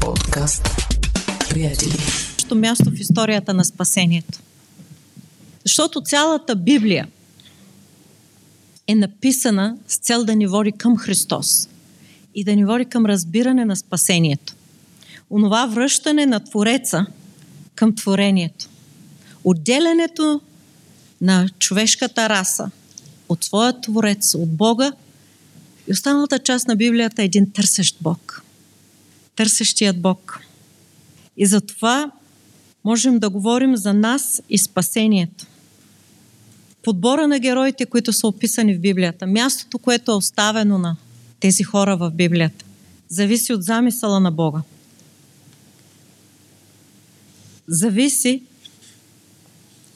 Подкаст. Приятели. място в историята на спасението. Защото цялата Библия е написана с цел да ни води към Христос и да ни води към разбиране на спасението. Онова връщане на Твореца към творението. Отделянето на човешката раса от своя Творец, от Бога и останалата част на Библията е един търсещ Бог. Търсещият Бог. И затова можем да говорим за нас и спасението. Подбора на героите, които са описани в Библията, мястото, което е оставено на тези хора в Библията, зависи от замисъла на Бога. Зависи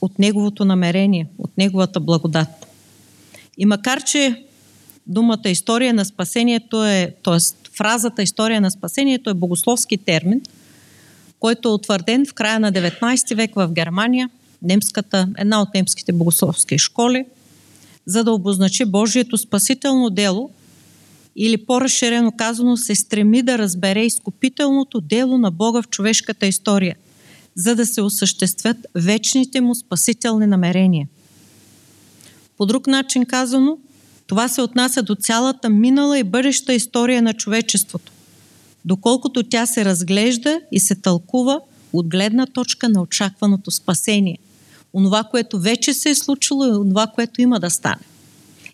от Неговото намерение, от Неговата благодат. И макар, че думата история на спасението е, т.е. фразата история на спасението е богословски термин, който е утвърден в края на 19 век в Германия, немската, една от немските богословски школи, за да обозначи Божието спасително дело или по-разширено казано се стреми да разбере изкупителното дело на Бога в човешката история, за да се осъществят вечните му спасителни намерения. По друг начин казано, това се отнася до цялата минала и бъдеща история на човечеството, доколкото тя се разглежда и се тълкува от гледна точка на очакваното спасение. Онова, което вече се е случило и онова, което има да стане.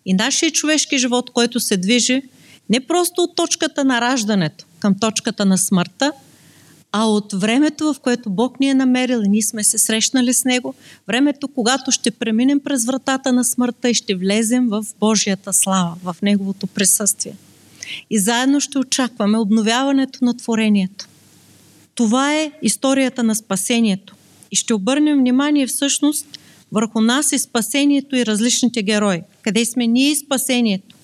И нашия човешки живот, който се движи не просто от точката на раждането към точката на смъртта, а от времето, в което Бог ни е намерил и ние сме се срещнали с Него, времето, когато ще преминем през вратата на смъртта и ще влезем в Божията слава, в Неговото присъствие. И заедно ще очакваме обновяването на творението. Това е историята на спасението. И ще обърнем внимание всъщност върху нас и спасението и различните герои. Къде сме ние и спасението.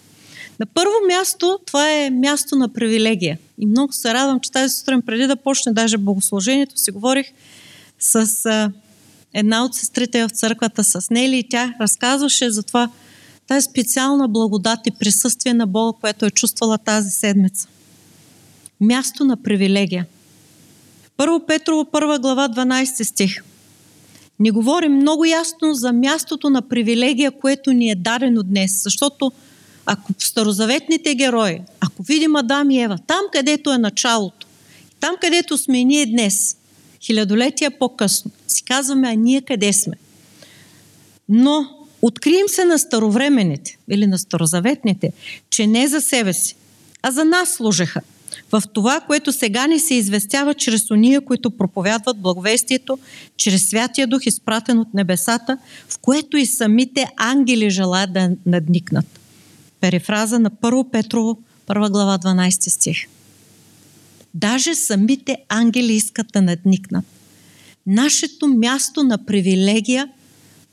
На първо място, това е място на привилегия. И много се радвам, че тази сутрин, преди да почне даже богослужението, си говорих с а, една от сестрите в църквата, с Нели, и тя разказваше за това, тази специална благодат и присъствие на Бога, което е чувствала тази седмица. Място на привилегия. Първо Петрово, първа глава, 12 стих. Ни говорим много ясно за мястото на привилегия, което ни е дадено днес, защото ако старозаветните герои, ако видим Адам и Ева, там където е началото, там където сме ние днес, хилядолетия по-късно, си казваме, а ние къде сме? Но открием се на старовременните или на старозаветните, че не за себе си, а за нас служеха. В това, което сега ни се известява чрез уния, които проповядват благовестието, чрез Святия Дух, изпратен от небесата, в което и самите ангели желаят да надникнат перифраза на 1 Петрово, 1 глава, 12 стих. Даже самите ангели искат да надникнат. Нашето място на привилегия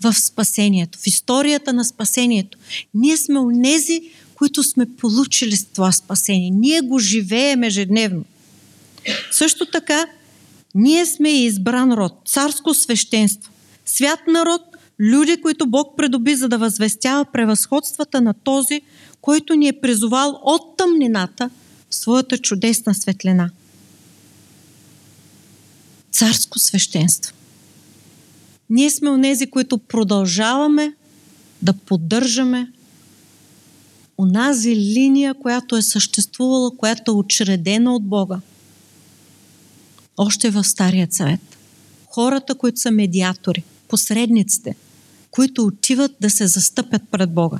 в спасението, в историята на спасението. Ние сме унези, които сме получили с това спасение. Ние го живеем ежедневно. Също така, ние сме избран род, царско свещенство, свят народ, люди, които Бог предоби, за да възвестява превъзходствата на този, който ни е призовал от тъмнината в своята чудесна светлина. Царско свещенство. Ние сме онези, които продължаваме да поддържаме онази линия, която е съществувала, която е учредена от Бога. Още в Стария съвет. Хората, които са медиатори, посредниците, които отиват да се застъпят пред Бога.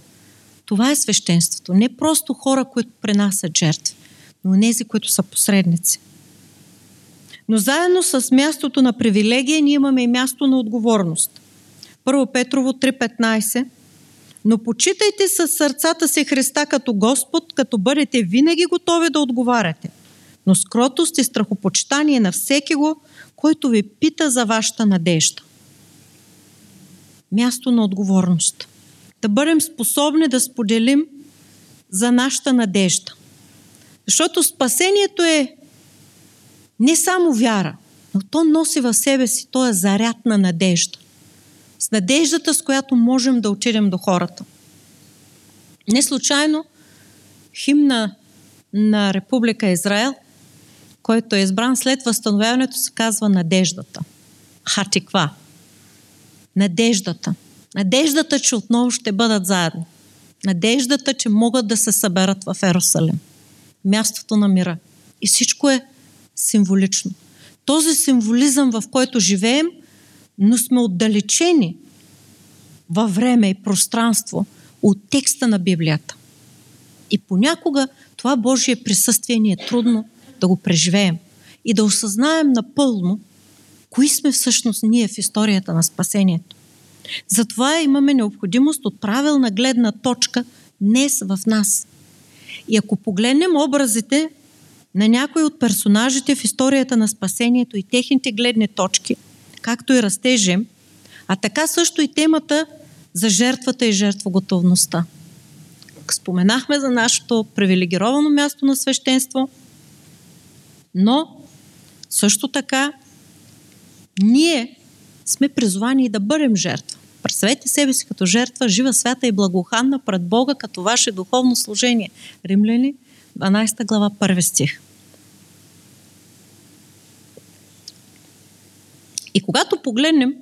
Това е свещенството. Не просто хора, които пренасят жертви, но тези, които са посредници. Но заедно с мястото на привилегия ние имаме и място на отговорност. Първо Петрово 3.15 Но почитайте с сърцата си Христа като Господ, като бъдете винаги готови да отговаряте. Но с кротост и страхопочитание на всеки го, който ви пита за вашата надежда. Място на отговорност да бъдем способни да споделим за нашата надежда. Защото спасението е не само вяра, но то носи в себе си този заряд на надежда. С надеждата, с която можем да отидем до хората. Не случайно химна на Република Израел, който е избран след възстановяването, се казва надеждата. Хатиква. Надеждата. Надеждата, че отново ще бъдат заедно. Надеждата, че могат да се съберат в Ерусалим. Мястото на мира. И всичко е символично. Този символизъм, в който живеем, но сме отдалечени във време и пространство от текста на Библията. И понякога това Божие присъствие ни е трудно да го преживеем и да осъзнаем напълно кои сме всъщност ние в историята на спасението. Затова имаме необходимост от правилна гледна точка днес в нас. И ако погледнем образите на някои от персонажите в историята на спасението и техните гледни точки, както и растежем, а така също и темата за жертвата и жертвоготовността. Споменахме за нашето привилегировано място на свещенство, но също така ние сме призовани да бъдем жертва. Представете себе си като жертва, жива, свята и благоханна пред Бога като ваше духовно служение. Римляни, 12 глава, 1 стих. И когато погледнем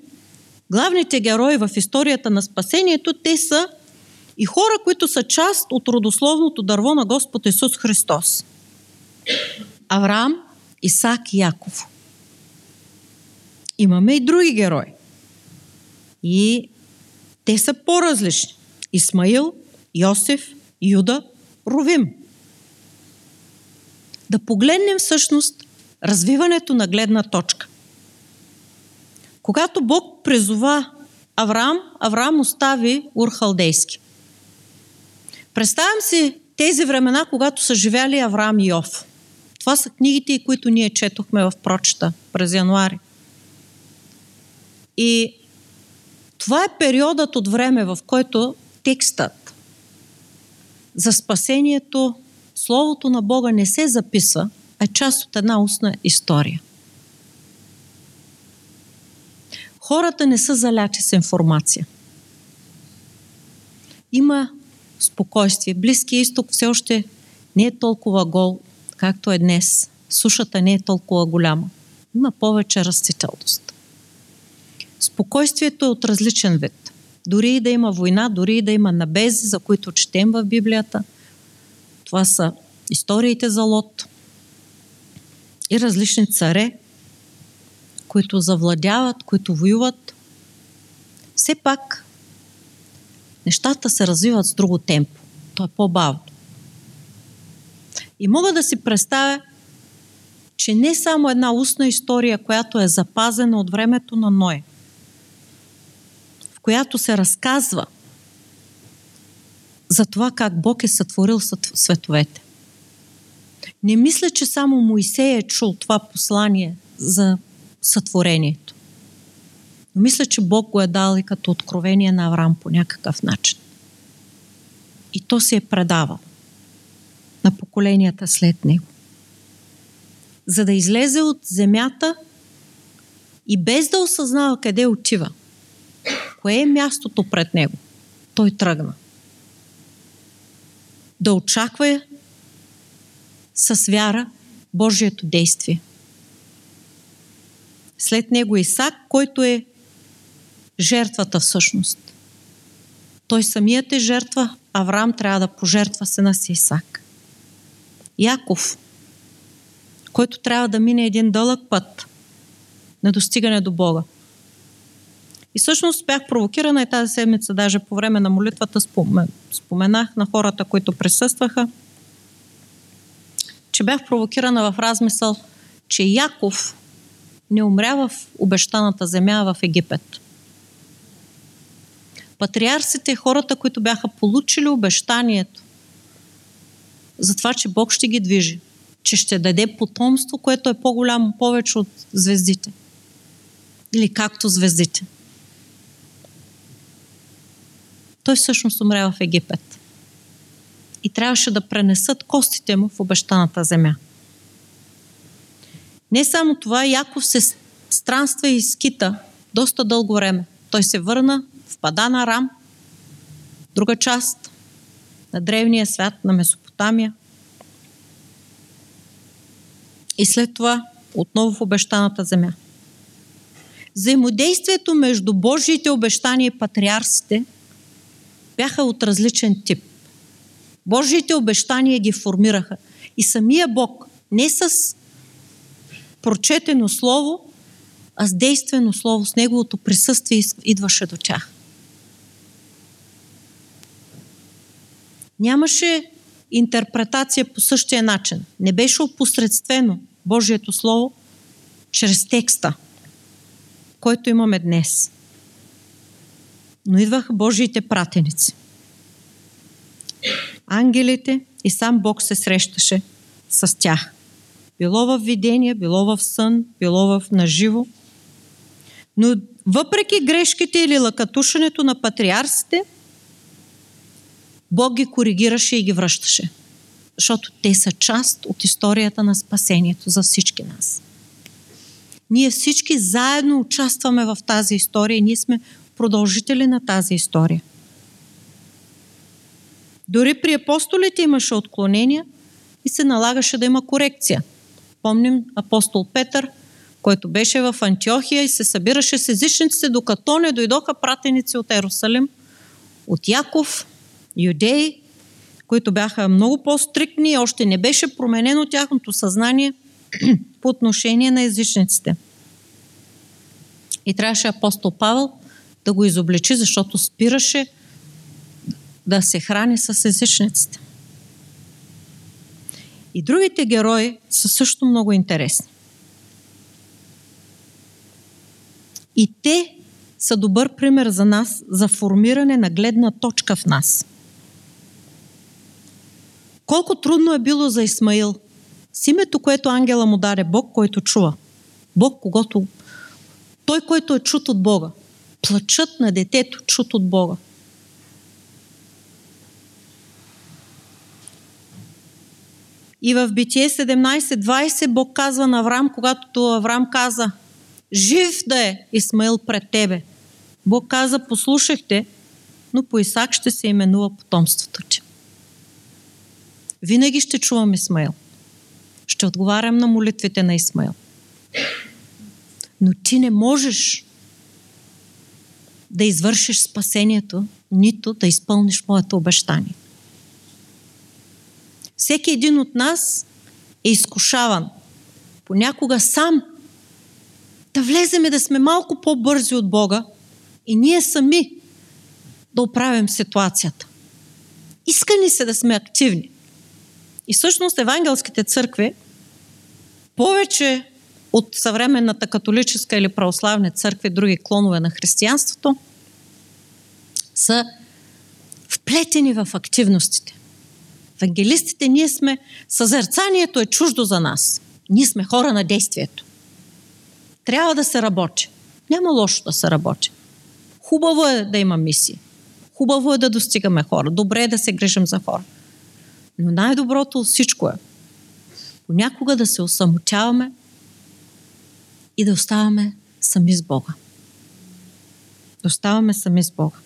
главните герои в историята на спасението, те са и хора, които са част от родословното дърво на Господ Исус Христос. Авраам, Исак и Яков. Имаме и други герои. И те са по-различни. Исмаил, Йосиф, Юда, Ровим. Да погледнем всъщност развиването на гледна точка. Когато Бог призова Авраам, Авраам остави Урхалдейски. Представям си тези времена, когато са живяли Авраам и Йов. Това са книгите, които ние четохме в прочета през януари. И това е периодът от време, в който текстът за спасението, Словото на Бога не се записва, а е част от една устна история. Хората не са заляти с информация. Има спокойствие. Близкия изток все още не е толкова гол, както е днес. Сушата не е толкова голяма. Има повече растителност. Спокойствието е от различен вид. Дори и да има война, дори и да има набези, за които четем в Библията. Това са историите за Лот и различни царе, които завладяват, които воюват. Все пак нещата се развиват с друго темпо. То е по-бавно. И мога да си представя, че не само една устна история, която е запазена от времето на Ной, която се разказва за това как Бог е сътворил световете. Не мисля, че само Моисей е чул това послание за сътворението. Но мисля, че Бог го е дал и като откровение на Авраам по някакъв начин. И то се е предавал на поколенията след него. За да излезе от земята и без да осъзнава къде отива, кое е мястото пред него, той тръгна. Да очаква с вяра Божието действие. След него Исак, който е жертвата всъщност. Той самият е жертва, Авраам трябва да пожертва сина си Исак. Яков, който трябва да мине един дълъг път на достигане до Бога. И всъщност бях провокирана и тази седмица, даже по време на молитвата споменах на хората, които присъстваха, че бях провокирана в размисъл, че Яков не умря в обещаната земя в Египет. Патриарсите, хората, които бяха получили обещанието за това, че Бог ще ги движи, че ще даде потомство, което е по-голямо повече от звездите. Или както звездите. Той всъщност умря в Египет. И трябваше да пренесат костите му в обещаната земя. Не само това, Яков се странства и скита доста дълго време. Той се върна в Падана Рам, друга част на древния свят на Месопотамия. и след това отново в обещаната земя. Взаимодействието между Божиите обещания и патриарсите бяха от различен тип. Божиите обещания ги формираха. И самия Бог, не с прочетено слово, а с действено слово, с неговото присъствие идваше до тях. Нямаше интерпретация по същия начин. Не беше опосредствено Божието Слово чрез текста, който имаме днес. Но идваха Божиите пратеници. Ангелите и сам Бог се срещаше с тях. Било в видение, било в сън, било в наживо. Но въпреки грешките или лъкатушенето на патриарсите – Бог ги коригираше и ги връщаше. Защото те са част от историята на спасението за всички нас. Ние всички заедно участваме в тази история и ние сме продължители на тази история. Дори при апостолите имаше отклонения и се налагаше да има корекция. Помним апостол Петър, който беше в Антиохия и се събираше с езичниците, докато не дойдоха пратеници от Ерусалим, от Яков, юдеи, които бяха много по-стрикни, още не беше променено тяхното съзнание по отношение на езичниците. И трябваше апостол Павел да го изобличи, защото спираше да се храни с езичниците. И другите герои са също много интересни. И те са добър пример за нас за формиране на гледна точка в нас – колко трудно е било за Исмаил с името, което ангела му даде Бог, който чува. Бог, когато... Той, който е чут от Бога. Плачът на детето, чут от Бога. И в Битие 17.20 Бог казва на Авраам, когато Авраам каза, жив да е Исмаил пред тебе. Бог каза, послушахте, но по Исак ще се именува потомството ти. Винаги ще чувам Исмаил. Ще отговарям на молитвите на Исмаил. Но ти не можеш да извършиш спасението, нито да изпълниш моето обещание. Всеки един от нас е изкушаван. Понякога сам да влеземе да сме малко по-бързи от Бога и ние сами да оправим ситуацията. Иска ни се да сме активни. И всъщност евангелските църкви, повече от съвременната католическа или православна църква и други клонове на християнството, са вплетени в активностите. Евангелистите, ние сме, съзерцанието е чуждо за нас. Ние сме хора на действието. Трябва да се работи. Няма лошо да се работи. Хубаво е да има мисии. Хубаво е да достигаме хора. Добре е да се грижим за хора. Но най-доброто от всичко е понякога да се осамотяваме и да оставаме сами с Бога. Да оставаме сами с Бога.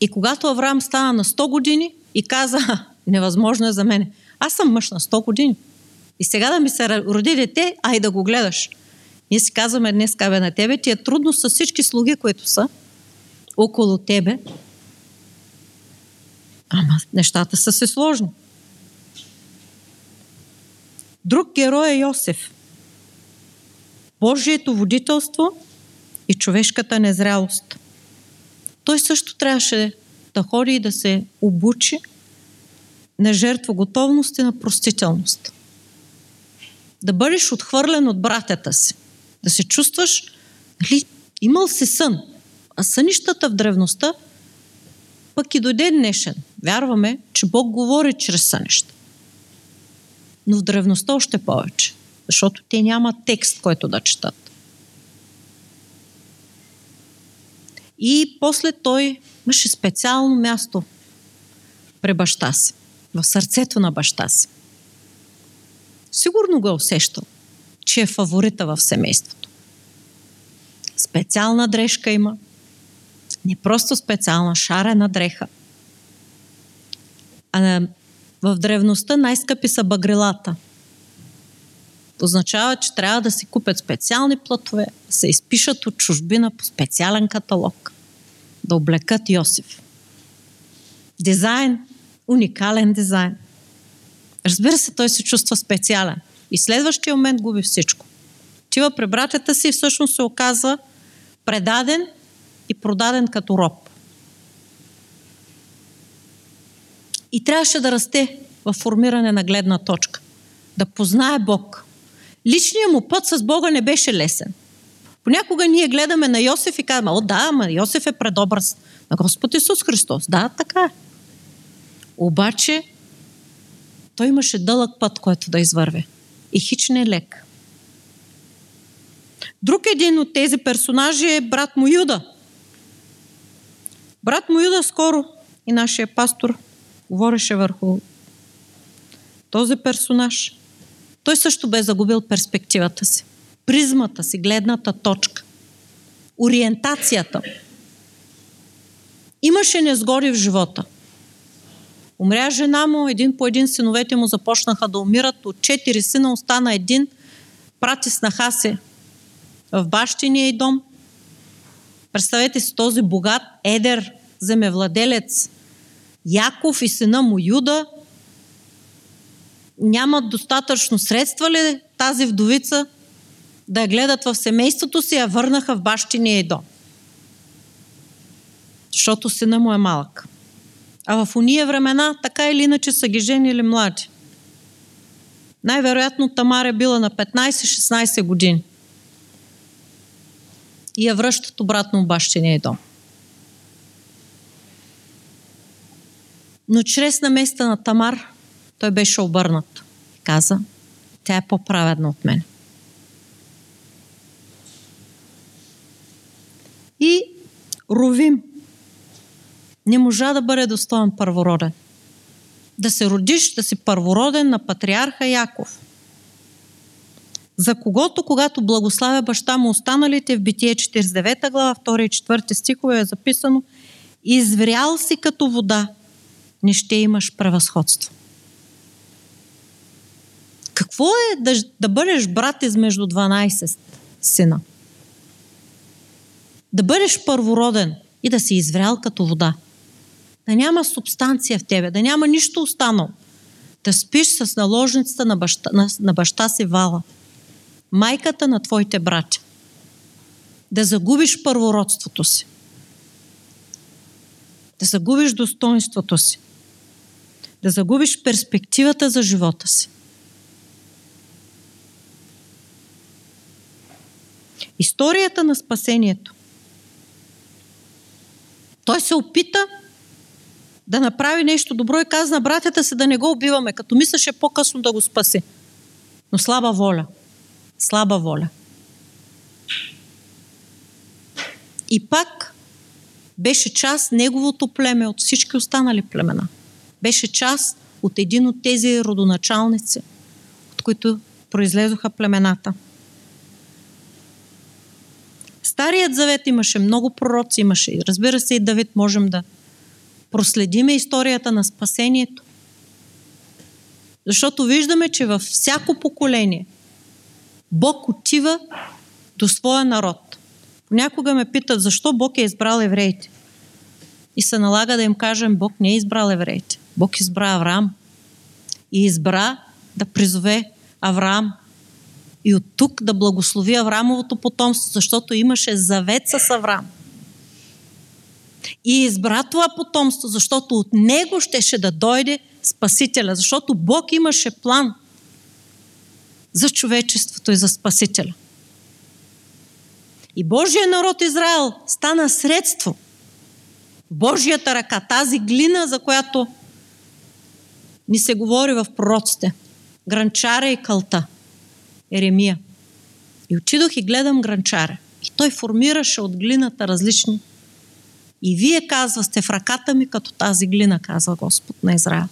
И когато Авраам стана на 100 години и каза, невъзможно е за мен, аз съм мъж на 100 години. И сега да ми се роди дете, а и да го гледаш. Ние си казваме днес, кабе на тебе, ти е трудно с всички слуги, които са около тебе, Ама нещата са се сложни. Друг герой е Йосиф. Божието водителство и човешката незрялост. Той също трябваше да ходи и да се обучи на жертва готовност и на простителност. Да бъдеш отхвърлен от братята си. Да се чувстваш, нали, имал си сън. А сънищата в древността пък и до ден днешен вярваме, че Бог говори чрез сънища. Но в древността още повече, защото те нямат текст, който да четат. И после той имаше специално място при баща си, в сърцето на баща си. Сигурно го е усещал, че е фаворита в семейството. Специална дрежка има, не просто специална шарена дреха, а В древността най-скъпи са багрилата. Означава, че трябва да си купят специални плътове, да се изпишат от чужбина по специален каталог, да облекат Йосиф. Дизайн, уникален дизайн. Разбира се, той се чувства специален. И следващия момент губи всичко. Тива при братята си всъщност се оказва предаден и продаден като роб. И трябваше да расте в формиране на гледна точка. Да познае Бог. Личният му път с Бога не беше лесен. Понякога ние гледаме на Йосиф и казваме, о да, ама Йосиф е предобраз на Господ Исус Христос. Да, така е. Обаче, той имаше дълъг път, който да извърве. И хич не е лек. Друг един от тези персонажи е брат му Юда. Брат му Юда скоро и нашия пастор говореше върху този персонаж. Той също бе загубил перспективата си, призмата си, гледната точка, ориентацията. Имаше незгоди в живота. Умря жена му, един по един синовете му започнаха да умират. От четири сина остана един. Прати снаха се в бащиния и дом. Представете си този богат, едер земевладелец Яков и сина му Юда нямат достатъчно средства ли тази вдовица да я гледат в семейството си, а върнаха в бащиния дом. Защото сина му е малък. А в уния времена така или иначе са ги женили млади. Най-вероятно Тамар е била на 15-16 години и я връщат обратно в бащиния дом. Но чрез наместа на Тамар той беше обърнат. Каза, тя е по-праведна от мен. И Ровим не можа да бъде достоен първороден. Да се родиш, да си първороден на патриарха Яков – за когото, когато благославя баща му останалите в Битие 49 глава, 2 и 4 стихове е записано Изврял си като вода, не ще имаш превъзходство. Какво е да, да бъдеш брат измежду 12 сина? Да бъдеш първороден и да си изврял като вода. Да няма субстанция в тебе, да няма нищо останало. Да спиш с наложницата на баща, на, на баща си Вала – майката на твоите братя. Да загубиш първородството си. Да загубиш достоинството си. Да загубиш перспективата за живота си. Историята на спасението. Той се опита да направи нещо добро и каза на братята си да не го убиваме, като мислеше по-късно да го спаси. Но слаба воля – слаба воля. И пак беше част неговото племе от всички останали племена. Беше част от един от тези родоначалници, от които произлезоха племената. Старият завет имаше много пророци, имаше, разбира се, и Давид можем да проследиме историята на спасението. Защото виждаме, че във всяко поколение – Бог отива до своя народ. Понякога ме питат защо Бог е избрал евреите. И се налага да им кажем, Бог не е избрал евреите. Бог избра Авраам. И избра да призове Авраам. И от тук да благослови Авраамовото потомство, защото имаше завет с Авраам. И избра това потомство, защото от него щеше да дойде Спасителя, защото Бог имаше план – за човечеството и за Спасителя. И Божия народ Израел стана средство Божията ръка, тази глина, за която ни се говори в пророците. Гранчара и кълта. Еремия. И отидох и гледам гранчара. И той формираше от глината различни. И вие, казва, сте в ръката ми като тази глина, казва Господ на Израел.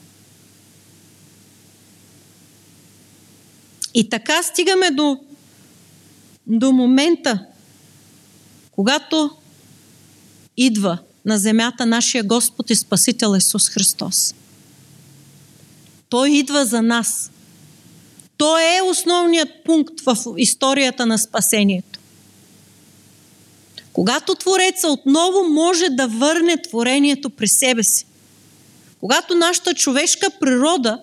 И така стигаме до, до момента, когато идва на земята нашия Господ и Спасител Исус Христос. Той идва за нас. Той е основният пункт в историята на спасението. Когато Твореца отново може да върне творението при себе си, когато нашата човешка природа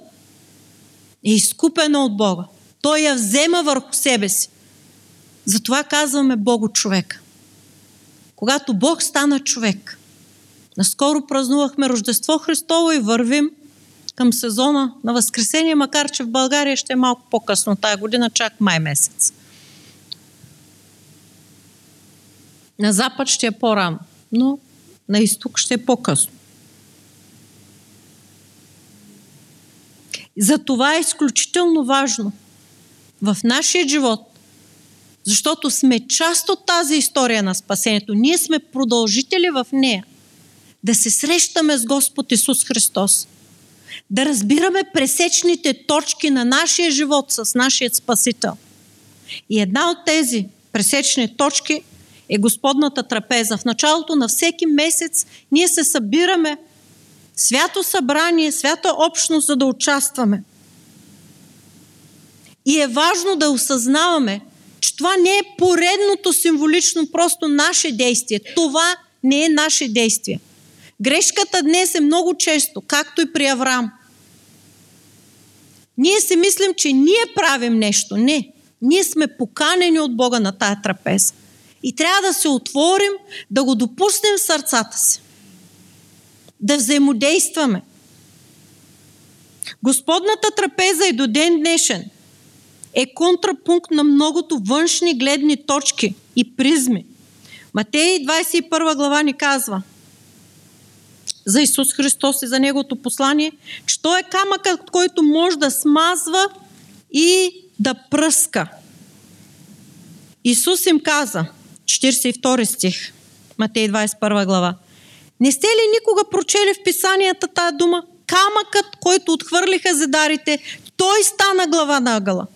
е изкупена от Бога, Той я взема върху себе си. Затова казваме Бого човека. Когато Бог стана човек, наскоро празнувахме Рождество Христово и вървим към сезона на Възкресение, макар че в България ще е малко по-късно тая година, чак май месец. На запад ще е по-рано, но на изток ще е по-късно. Затова е изключително важно в нашия живот, защото сме част от тази история на спасението. Ние сме продължители в нея. Да се срещаме с Господ Исус Христос. Да разбираме пресечните точки на нашия живот с нашия Спасител. И една от тези пресечни точки е Господната трапеза. В началото на всеки месец ние се събираме свято събрание, свята общност, за да участваме. И е важно да осъзнаваме, че това не е поредното символично просто наше действие. Това не е наше действие. Грешката днес е много често, както и при Авраам. Ние си мислим, че ние правим нещо. Не. Ние сме поканени от Бога на тая трапеза. И трябва да се отворим, да го допуснем в сърцата си. Да взаимодействаме. Господната трапеза и до ден днешен е контрапункт на многото външни гледни точки и призми. Матей 21 глава ни казва за Исус Христос и за Неговото послание, че Той е камъкът, който може да смазва и да пръска. Исус им каза, 42 стих, Матей 21 глава, не сте ли никога прочели в писанията тая дума? Камъкът, който отхвърлиха зедарите, той стана глава на ъгъла.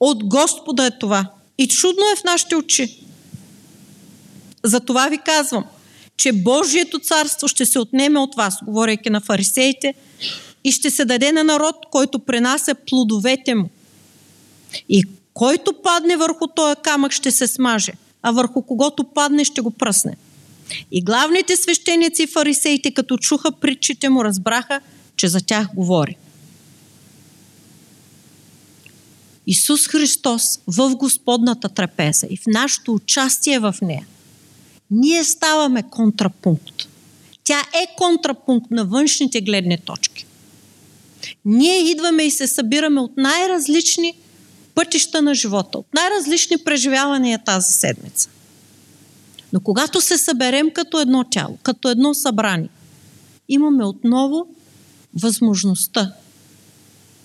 От Господа е това. И чудно е в нашите очи. Затова ви казвам, че Божието царство ще се отнеме от вас, говорейки на фарисеите, и ще се даде на народ, който пренася плодовете му. И който падне върху този камък ще се смаже, а върху когото падне ще го пръсне. И главните свещеници и фарисеите, като чуха притчите му, разбраха, че за тях говори. Исус Христос в Господната трапеза и в нашето участие в нея, ние ставаме контрапункт. Тя е контрапункт на външните гледни точки. Ние идваме и се събираме от най-различни пътища на живота, от най-различни преживявания тази седмица. Но когато се съберем като едно тяло, като едно събрание, имаме отново възможността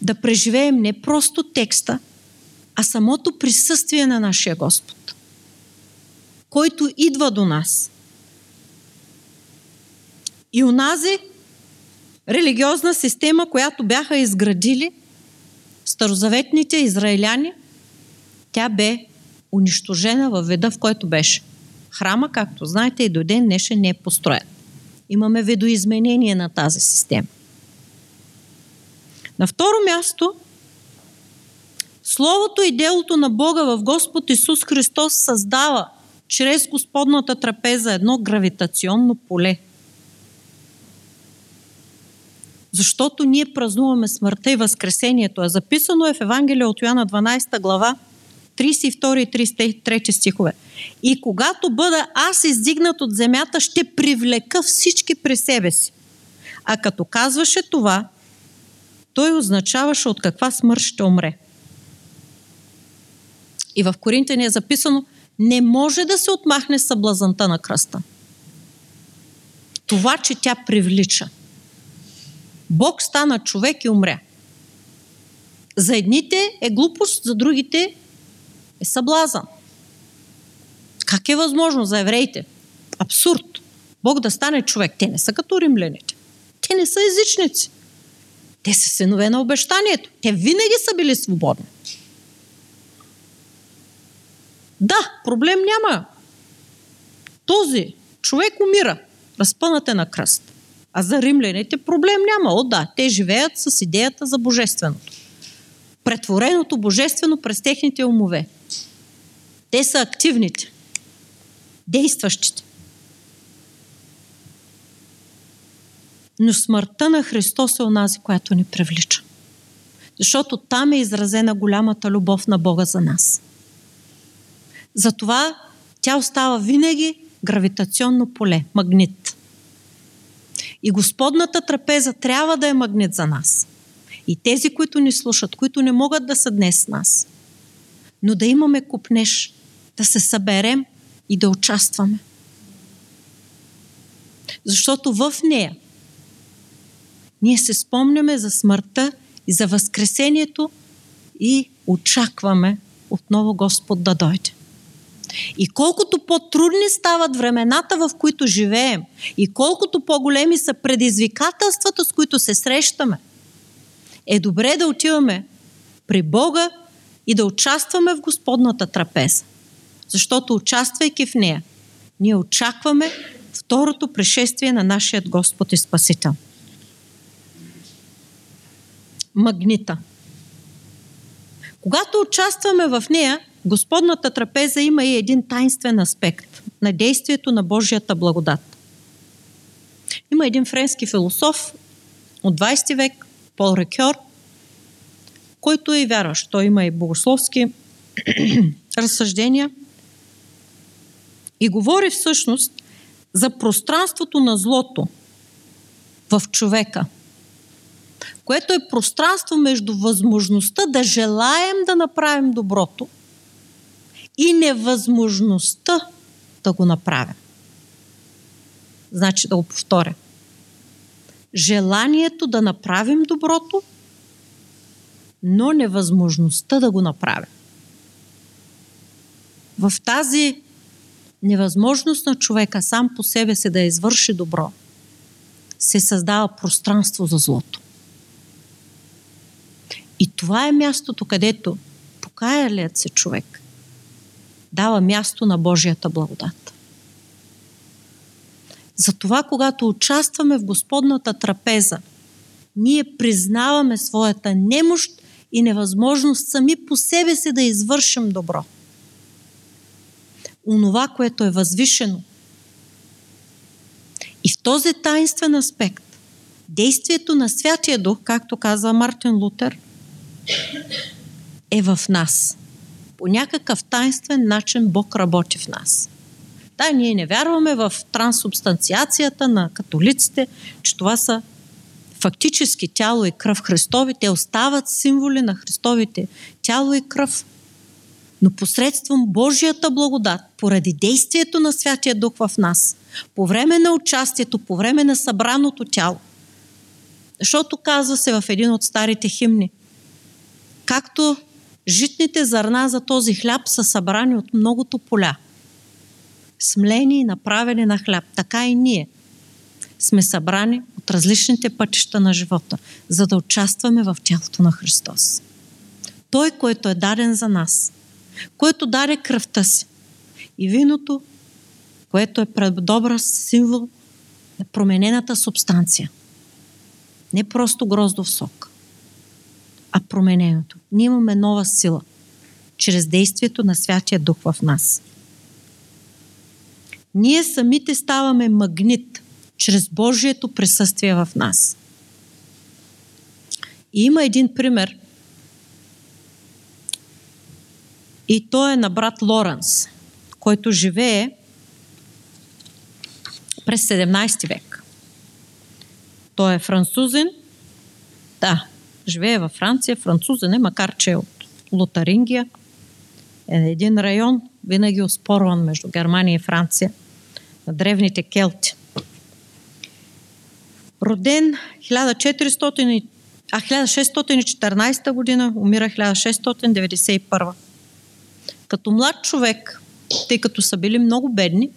да преживеем не просто текста, а самото присъствие на нашия Господ, който идва до нас. И унази религиозна система, която бяха изградили старозаветните израиляни, тя бе унищожена във вида, в който беше. Храма, както знаете, и до ден днешен не е построен. Имаме видоизменение на тази система. На второ място, Словото и делото на Бога в Господ Исус Христос създава чрез Господната трапеза едно гравитационно поле. Защото ние празнуваме смъртта и възкресението. Е записано е в Евангелие от Йоанна 12 глава, 32 и 33 стихове. И когато бъда аз издигнат от земята, ще привлека всички при себе си. А като казваше това, той означаваше от каква смърт ще умре. И в Коринтия е записано, не може да се отмахне съблазанта на кръста. Това, че тя привлича. Бог стана човек и умря. За едните е глупост, за другите е съблазан. Как е възможно за евреите? Абсурд. Бог да стане човек. Те не са като римляните. Те не са езичници. Те са синове на обещанието. Те винаги са били свободни. Да, проблем няма. Този човек умира. Разпънат е на кръст. А за римляните проблем няма. О, да, те живеят с идеята за божественото. Претвореното божествено през техните умове. Те са активните, действащите. Но смъртта на Христос е онази, която ни привлича. Защото там е изразена голямата любов на Бога за нас. Затова тя остава винаги гравитационно поле, магнит. И Господната трапеза трябва да е магнит за нас. И тези, които ни слушат, които не могат да са днес с нас, но да имаме купнеж, да се съберем и да участваме. Защото в нея ние се спомняме за смъртта и за възкресението и очакваме отново Господ да дойде. И колкото по-трудни стават времената, в които живеем, и колкото по-големи са предизвикателствата, с които се срещаме, е добре да отиваме при Бога и да участваме в Господната трапеза. Защото участвайки в нея, ние очакваме второто пришествие на нашия Господ и Спасител. Магнита. Когато участваме в нея, Господната трапеза има и един тайнствен аспект на действието на Божията благодат. Има един френски философ от 20 век, Пол Рекьор, който е и вярващ. Той има и богословски разсъждения и говори всъщност за пространството на злото в човека, което е пространство между възможността да желаем да направим доброто и невъзможността да го направя. Значи да го повторя. Желанието да направим доброто, но невъзможността да го направя. В тази невъзможност на човека сам по себе си да извърши добро, се създава пространство за злото. И това е мястото, където покаялият се човек дава място на Божията благодат. Затова, когато участваме в Господната трапеза, ние признаваме своята немощ и невъзможност сами по себе си да извършим добро. Онова, което е възвишено. И в този таинствен аспект, действието на Святия Дух, както казва Мартин Лутер, е в нас по някакъв тайнствен начин Бог работи в нас. Да, ние не вярваме в трансубстанциацията на католиците, че това са фактически тяло и кръв Христови. Те остават символи на Христовите тяло и кръв. Но посредством Божията благодат, поради действието на Святия Дух в нас, по време на участието, по време на събраното тяло, защото казва се в един от старите химни, както Житните зърна за този хляб са събрани от многото поля. Смлени и направени на хляб. Така и ние сме събрани от различните пътища на живота, за да участваме в тялото на Христос. Той, който е даден за нас, който даде кръвта си и виното, което е предобра символ на променената субстанция. Не просто гроздов сок а промененото. Ние имаме нова сила чрез действието на Святия Дух в нас. Ние самите ставаме магнит чрез Божието присъствие в нас. И има един пример. И то е на брат Лоренс, който живее през 17 век. Той е французин. Да, живее във Франция, французен е, макар че е от Лотарингия. Е един район, винаги оспорван между Германия и Франция, на древните келти. Роден 1400, а 1614 година, умира 1691. Като млад човек, тъй като са били много бедни,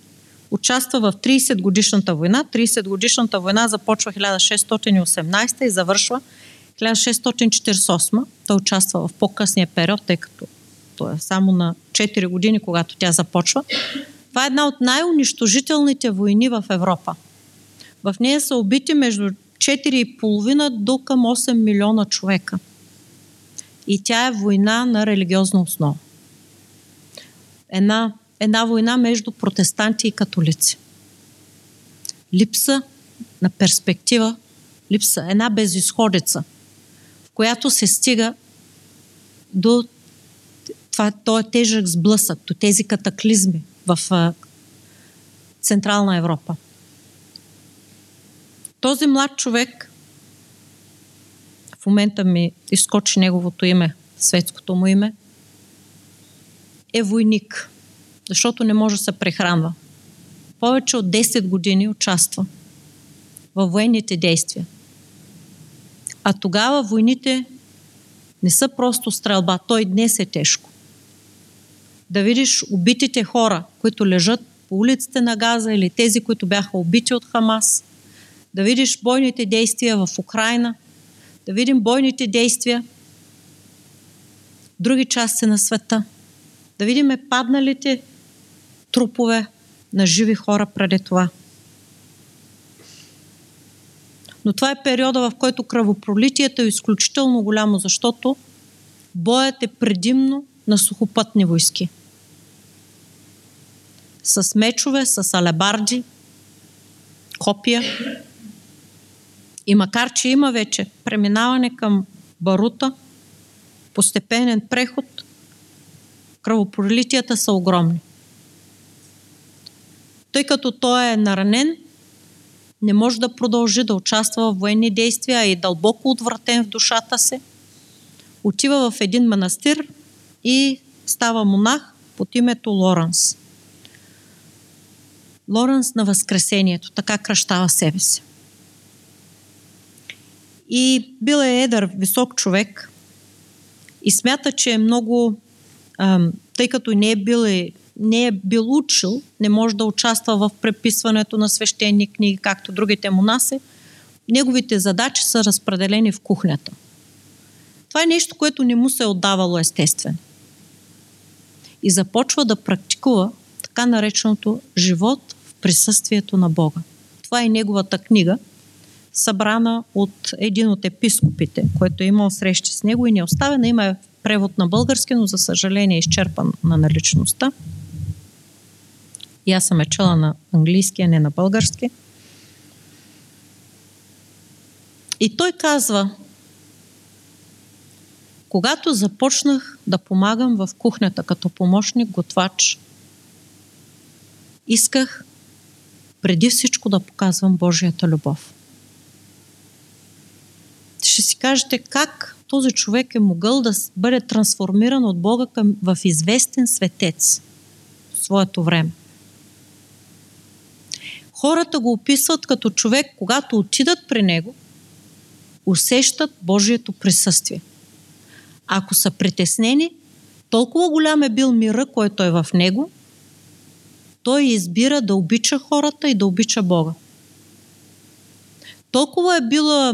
участва в 30 годишната война. 30 годишната война започва 1618 и завършва 1648. Той участва в по-късния период, тъй като той е само на 4 години, когато тя започва. Това е една от най-унищожителните войни в Европа. В нея са убити между 4,5 до към 8 милиона човека. И тя е война на религиозна основа. Една, една война между протестанти и католици. Липса на перспектива, липса, една безисходица, която се стига до това, този тежък сблъсък, до тези катаклизми в Централна Европа. Този млад човек, в момента ми изкочи неговото име, светското му име, е войник, защото не може да се прехранва. Повече от 10 години участва във военните действия. А тогава войните не са просто стрелба. Той днес е тежко. Да видиш убитите хора, които лежат по улиците на Газа или тези, които бяха убити от Хамас. Да видиш бойните действия в Украина. Да видим бойните действия в други части на света. Да видим падналите трупове на живи хора преди това. Но това е периода, в който кръвопролитието е изключително голямо, защото боят е предимно на сухопътни войски. С мечове, с алебарди, копия. И макар, че има вече преминаване към барута, постепенен преход, кръвопролитията са огромни. Тъй като той е наранен, не може да продължи да участва в военни действия, и дълбоко отвратен в душата си. Отива в един манастир и става монах под името Лоренс. Лоренс на Възкресението, така кръщава себе си. И бил е едър, висок човек и смята, че е много, тъй като не е бил не е бил учил, не може да участва в преписването на свещени книги, както другите монаси, неговите задачи са разпределени в кухнята. Това е нещо, което не му се е отдавало естествено. И започва да практикува така нареченото живот в присъствието на Бога. Това е неговата книга, събрана от един от епископите, който е имал срещи с него и не е оставена. Има превод на български, но за съжаление е изчерпан на наличността. И аз съм е чела на английски, а не на български. И той казва, когато започнах да помагам в кухнята като помощник, готвач, исках преди всичко да показвам Божията любов. Ще си кажете как този човек е могъл да бъде трансформиран от Бога към, в известен светец в своето време. Хората го описват като човек, когато отидат при него, усещат Божието присъствие. Ако са притеснени, толкова голям е бил мира, който е в него, той избира да обича хората и да обича Бога. Толкова е било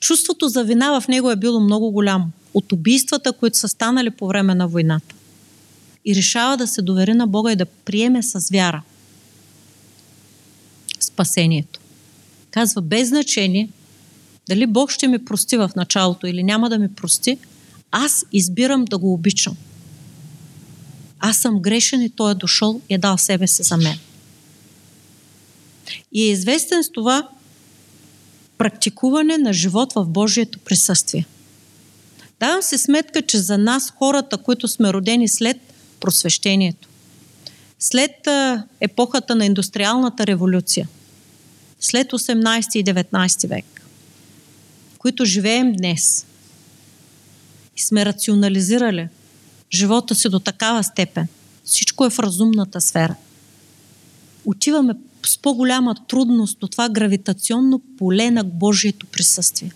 чувството за вина в него е било много голямо от убийствата, които са станали по време на войната. И решава да се довери на Бога и да приеме с вяра спасението. Казва, без значение дали Бог ще ми прости в началото или няма да ми прости, аз избирам да го обичам. Аз съм грешен и Той е дошъл и е дал себе си за мен. И е известен с това практикуване на живот в Божието присъствие. Давам се сметка, че за нас, хората, които сме родени след просвещението, след епохата на индустриалната революция, след 18 и 19 век, които живеем днес и сме рационализирали живота си до такава степен, всичко е в разумната сфера. Отиваме с по-голяма трудност до това гравитационно поле на Божието присъствие.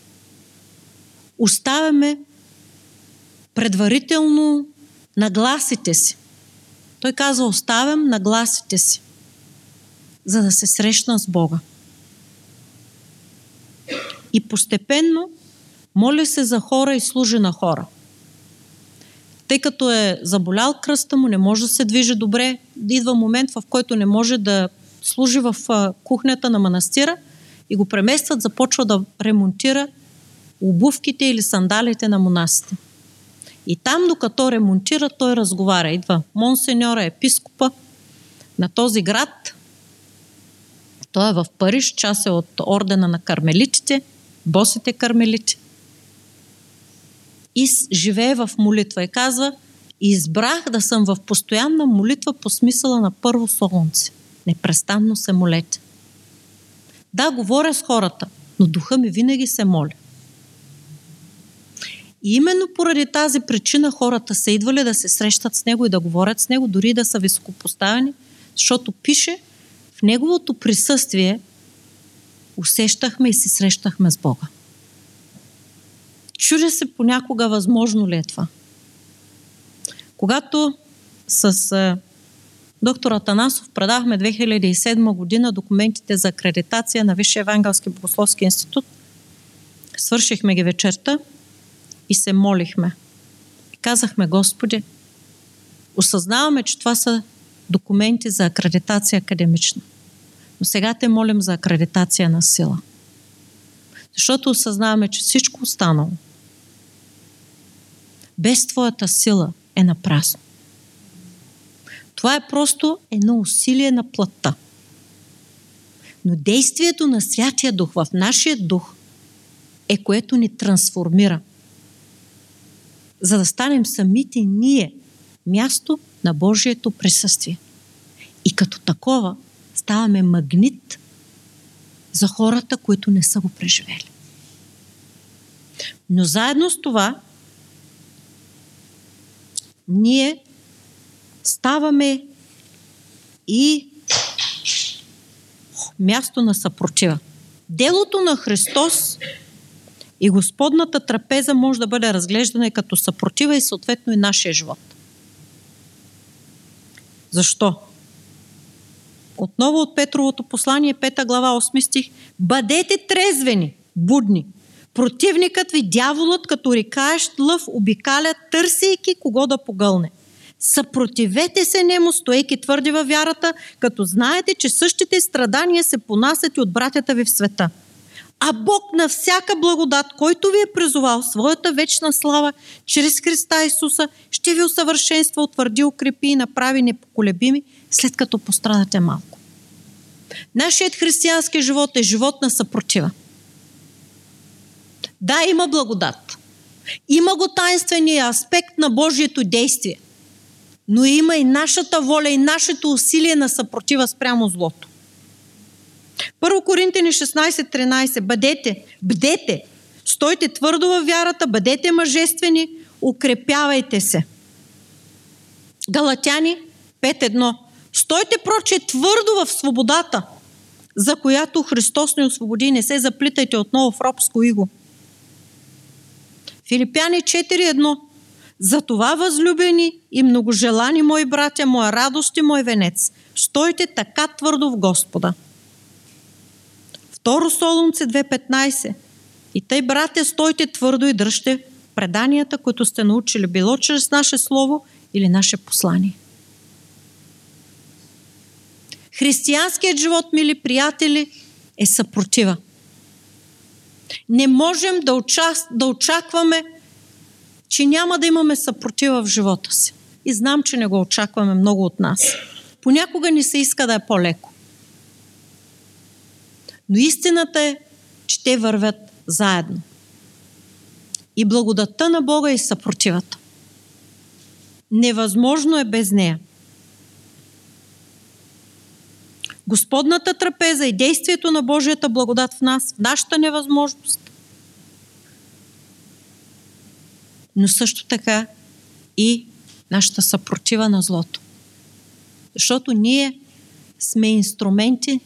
Оставяме предварително нагласите си. Той казва, оставям нагласите си, за да се срещна с Бога. И постепенно моля се за хора и служи на хора. Тъй като е заболял кръста му, не може да се движи добре, идва момент, в който не може да служи в кухнята на манастира и го преместват, започва да ремонтира обувките или сандалите на монасите. И там, докато ремонтира, той разговаря. Идва монсеньора, епископа на този град. Той е в Париж, част е от ордена на кармелитите, босите кармелити. И живее в молитва и казва, избрах да съм в постоянна молитва по смисъла на първо солнце. Непрестанно се молете. Да, говоря с хората, но духа ми винаги се моля. И именно поради тази причина хората са идвали да се срещат с него и да говорят с него, дори да са високопоставени, защото пише, в неговото присъствие усещахме и се срещахме с Бога. Чудя се понякога възможно ли е това. Когато с доктор Атанасов предахме 2007 година документите за акредитация на Висшия евангелски богословски институт, свършихме ги вечерта – и се молихме. Казахме, Господи, осъзнаваме, че това са документи за акредитация академична. Но сега те молим за акредитация на сила. Защото осъзнаваме, че всичко останало без Твоята сила е напрасно. Това е просто едно усилие на плътта. Но действието на Святия Дух в нашия дух е което ни трансформира – за да станем самите ние място на Божието присъствие. И като такова ставаме магнит за хората, които не са го преживели. Но заедно с това, ние ставаме и място на съпротива. Делото на Христос и Господната трапеза може да бъде разглеждана като съпротива и съответно и нашия живот. Защо? Отново от Петровото послание, 5 глава, 8 стих. Бъдете трезвени, будни. Противникът ви, дяволът, като рикаещ лъв, обикаля, търсейки кого да погълне. Съпротивете се нему, стоейки твърди във вярата, като знаете, че същите страдания се понасят и от братята ви в света – а Бог на всяка благодат, който ви е призовал своята вечна слава чрез Христа Исуса, ще ви усъвършенства, утвърди, укрепи и направи непоколебими, след като пострадате малко. Нашият християнски живот е живот на съпротива. Да, има благодат. Има го таинствения аспект на Божието действие. Но има и нашата воля и нашето усилие на съпротива спрямо злото. Първо Коринтини 16.13. Бъдете, бдете, стойте твърдо във вярата, бъдете мъжествени, укрепявайте се. Галатяни 5.1. Стойте проче твърдо в свободата, за която Христос ни освободи. Не се заплитайте отново в робско иго. Филипяни 4.1. За това, възлюбени и многожелани мои братя, моя радост и мой венец, стойте така твърдо в Господа. Второ Солунце 2.15. И тъй, братя, стойте твърдо и дръжте преданията, които сте научили, било чрез наше слово или наше послание. Християнският живот, мили приятели, е съпротива. Не можем да, участ... да очакваме, че няма да имаме съпротива в живота си. И знам, че не го очакваме много от нас. Понякога ни се иска да е по-леко. Но истината е, че те вървят заедно. И благодатта на Бога и съпротивата. Невъзможно е без нея. Господната трапеза и действието на Божията благодат в нас, в нашата невъзможност. Но също така и нашата съпротива на злото. Защото ние сме инструменти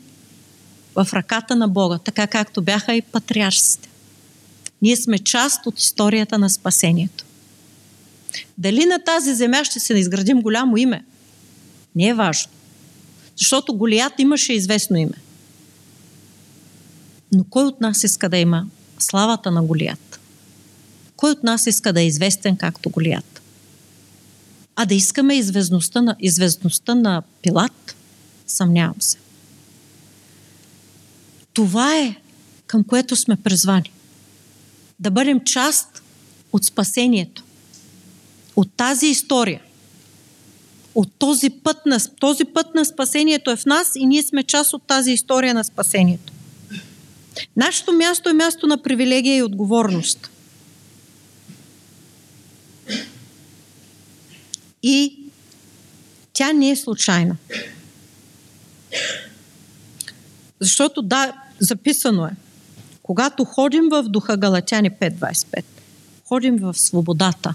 в ръката на Бога, така както бяха и патриаршите. Ние сме част от историята на спасението. Дали на тази земя ще се изградим голямо име? Не е важно. Защото Голият имаше известно име. Но кой от нас иска да има славата на Голият? Кой от нас иска да е известен както Голият? А да искаме известността на, известността на Пилат? Съмнявам се. Това е към което сме призвани. Да бъдем част от спасението. От тази история. От този път на, този път на спасението е в нас и ние сме част от тази история на спасението. Нашето място е място на привилегия и отговорност. И тя не е случайна. Защото да, записано е. Когато ходим в духа Галатяни 5.25, ходим в свободата.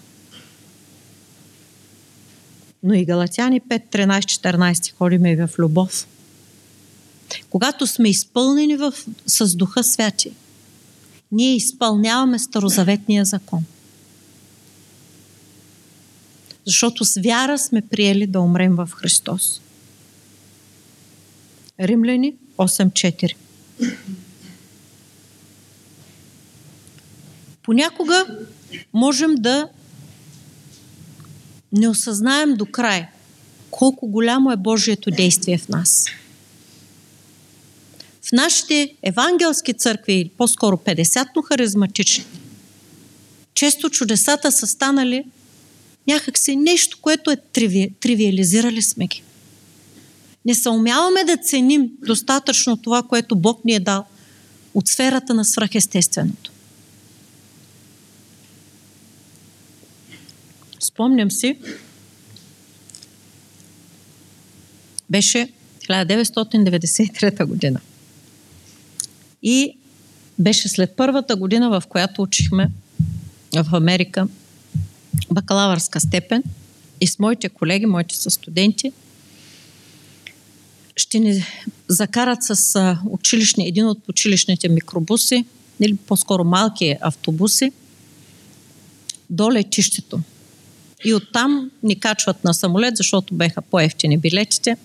Но и Галатяни 5.13.14 ходим и в любов. Когато сме изпълнени в, с Духа Святи, ние изпълняваме Старозаветния закон. Защото с вяра сме приели да умрем в Христос. Римляни 8.4 Понякога можем да не осъзнаем до край колко голямо е Божието действие в нас. В нашите евангелски църкви, или по-скоро 50-но харизматични, често чудесата са станали някакси нещо, което е триви, тривиализирали сме ги. Не съумяваме да ценим достатъчно това, което Бог ни е дал от сферата на свръхестественото. Спомням си, беше 1993 година. И беше след първата година, в която учихме в Америка бакалавърска степен и с моите колеги, моите са студенти, ще ни закарат с училищни, един от училищните микробуси, или по-скоро малки автобуси, до летището. И оттам ни качват на самолет, защото беха по-ефтини билетите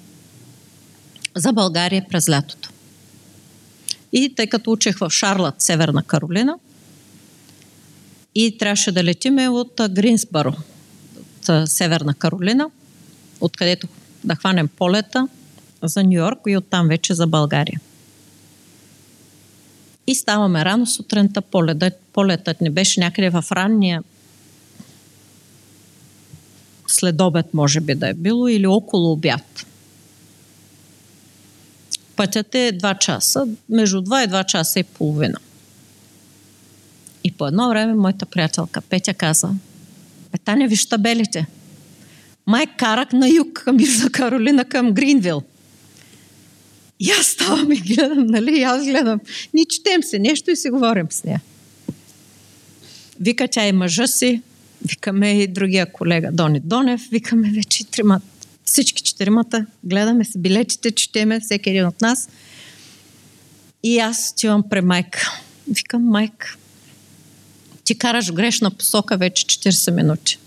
за България през лятото. И тъй като учех в Шарлот, Северна Каролина, и трябваше да летиме от Гринсбаро, от Северна Каролина, откъдето да хванем полета за Нью Йорк и оттам вече за България. И ставаме рано сутринта, полетът, полетът не беше някъде в ранния след обед може би да е било или около обяд. Пътят е 2 часа, между 2 и 2 часа и половина. И по едно време моята приятелка Петя каза, Таня, виж табелите. Май карак на юг към Южна Каролина, към Гринвил. И аз ставам и гледам, нали? И аз гледам. Ни четем се нещо и си говорим с нея. Вика тя и мъжа си, Викаме и другия колега Дони Донев, викаме вече трима, всички четиримата, гледаме се билетите, четеме всеки един от нас. И аз отивам при майка. Викам, майка, ти караш грешна посока вече 40 минути.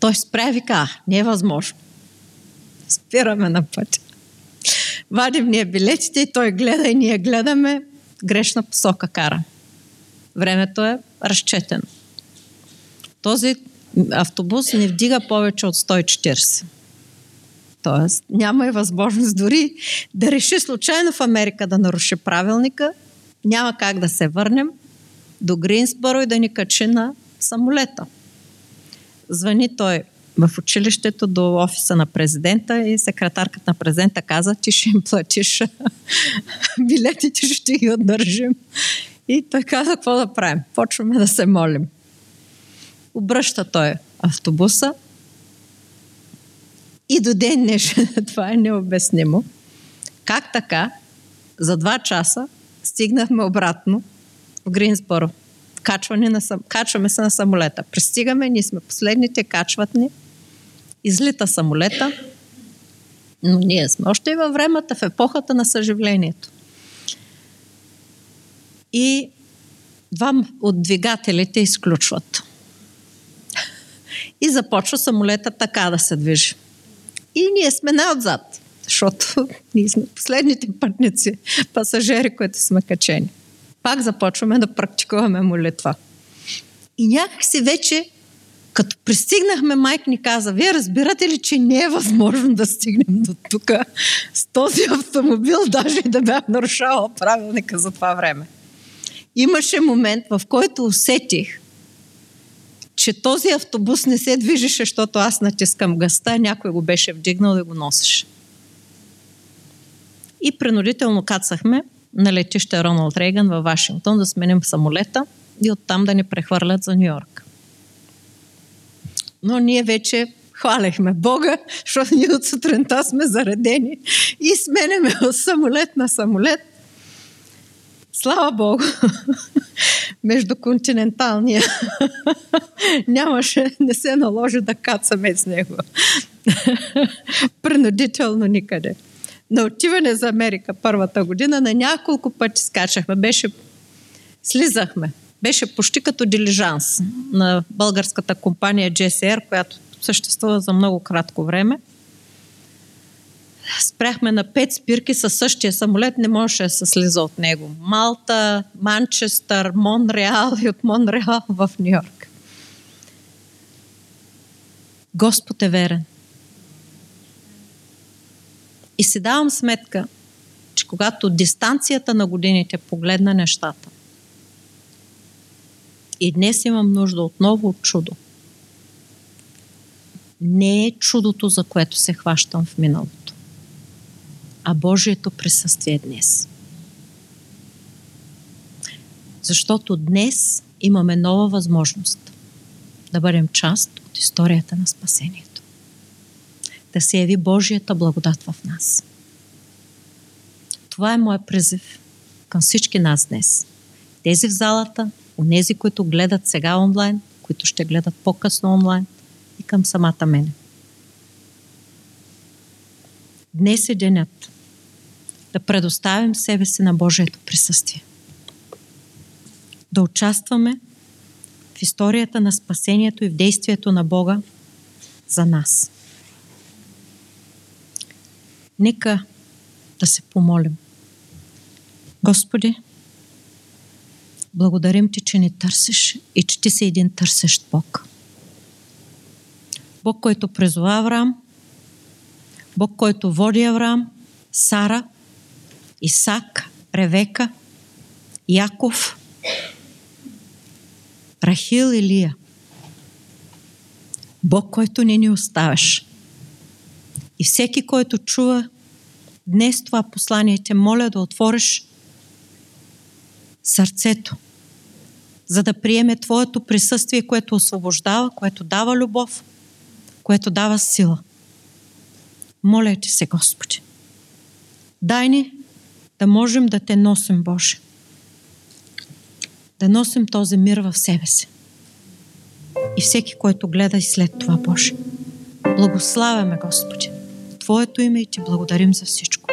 Той спря и вика, не е възможно. Спираме на пътя. Вадим ние билетите и той гледа и ние гледаме. Грешна посока кара. Времето е разчетено този автобус не вдига повече от 140. Тоест, няма и възможност дори да реши случайно в Америка да наруши правилника, няма как да се върнем до Гринсборо и да ни качи на самолета. Звъни той в училището до офиса на президента и секретарката на президента каза, ти ще им платиш билетите, ще ги отдържим. И той каза, какво да правим? Почваме да се молим. Обръща той автобуса и до ден днешен това е необяснимо. Как така за два часа стигнахме обратно в Гринсборо. Качване на, качваме се на самолета. Пристигаме, ние сме последните, качват ни. Излита самолета, но ние сме още и във времето, в епохата на съживлението. И два от двигателите изключват и започва самолета така да се движи. И ние сме най-отзад, защото ние сме последните пътници, пасажери, които сме качени. Пак започваме да практикуваме молитва. И някак си вече Като пристигнахме, майк ни каза, вие разбирате ли, че не е възможно да стигнем до тук с този автомобил, даже и да бях нарушавала правилника за това време. Имаше момент, в който усетих, че този автобус не се движеше, защото аз натискам гъста, някой го беше вдигнал и го носеше. И принудително кацахме на летище Роналд Рейган във Вашингтон да сменим самолета и оттам да ни прехвърлят за Нью Йорк. Но ние вече хвалехме Бога, защото ние от сутринта сме заредени и сменяме от самолет на самолет. Слава Богу, междуконтиненталния нямаше, не се наложи да кацаме с него. Принудително никъде. На отиване за Америка първата година на няколко пъти скачахме. Беше, слизахме. Беше почти като дилижанс на българската компания GSR, която съществува за много кратко време. Спряхме на пет спирки със същия самолет, не можеше да се слиза от него. Малта, Манчестър, Монреал и от Монреал в Нью Йорк. Господ е верен. И си давам сметка, че когато дистанцията на годините погледна нещата, и днес имам нужда отново от чудо. Не е чудото, за което се хващам в миналото, а Божието присъствие днес. Защото днес имаме нова възможност да бъдем част от историята на спасението. Да се яви Божията благодат в нас. Това е моят призив към всички нас днес. Тези в залата, онези, които гледат сега онлайн, които ще гледат по-късно онлайн и към самата мене. Днес е денят да предоставим себе си на Божието присъствие. Да участваме в историята на спасението и в действието на Бога за нас. Нека да се помолим. Господи, благодарим Ти, че ни търсиш и че Ти си един търсещ Бог. Бог, който призова Авраам, Бог, който води Авраам, Сара, Исак, Ревека, Яков, Рахил и Лия. Бог, който не ни оставяш. И всеки, който чува днес това послание, те моля да отвориш сърцето, за да приеме Твоето присъствие, което освобождава, което дава любов, което дава сила. Моля ти се, Господи. Дай ни да можем да те носим, Боже. Да носим този мир в себе си. И всеки, който гледа и след това, Боже. Благославяме, Господи. Твоето име и ти благодарим за всичко.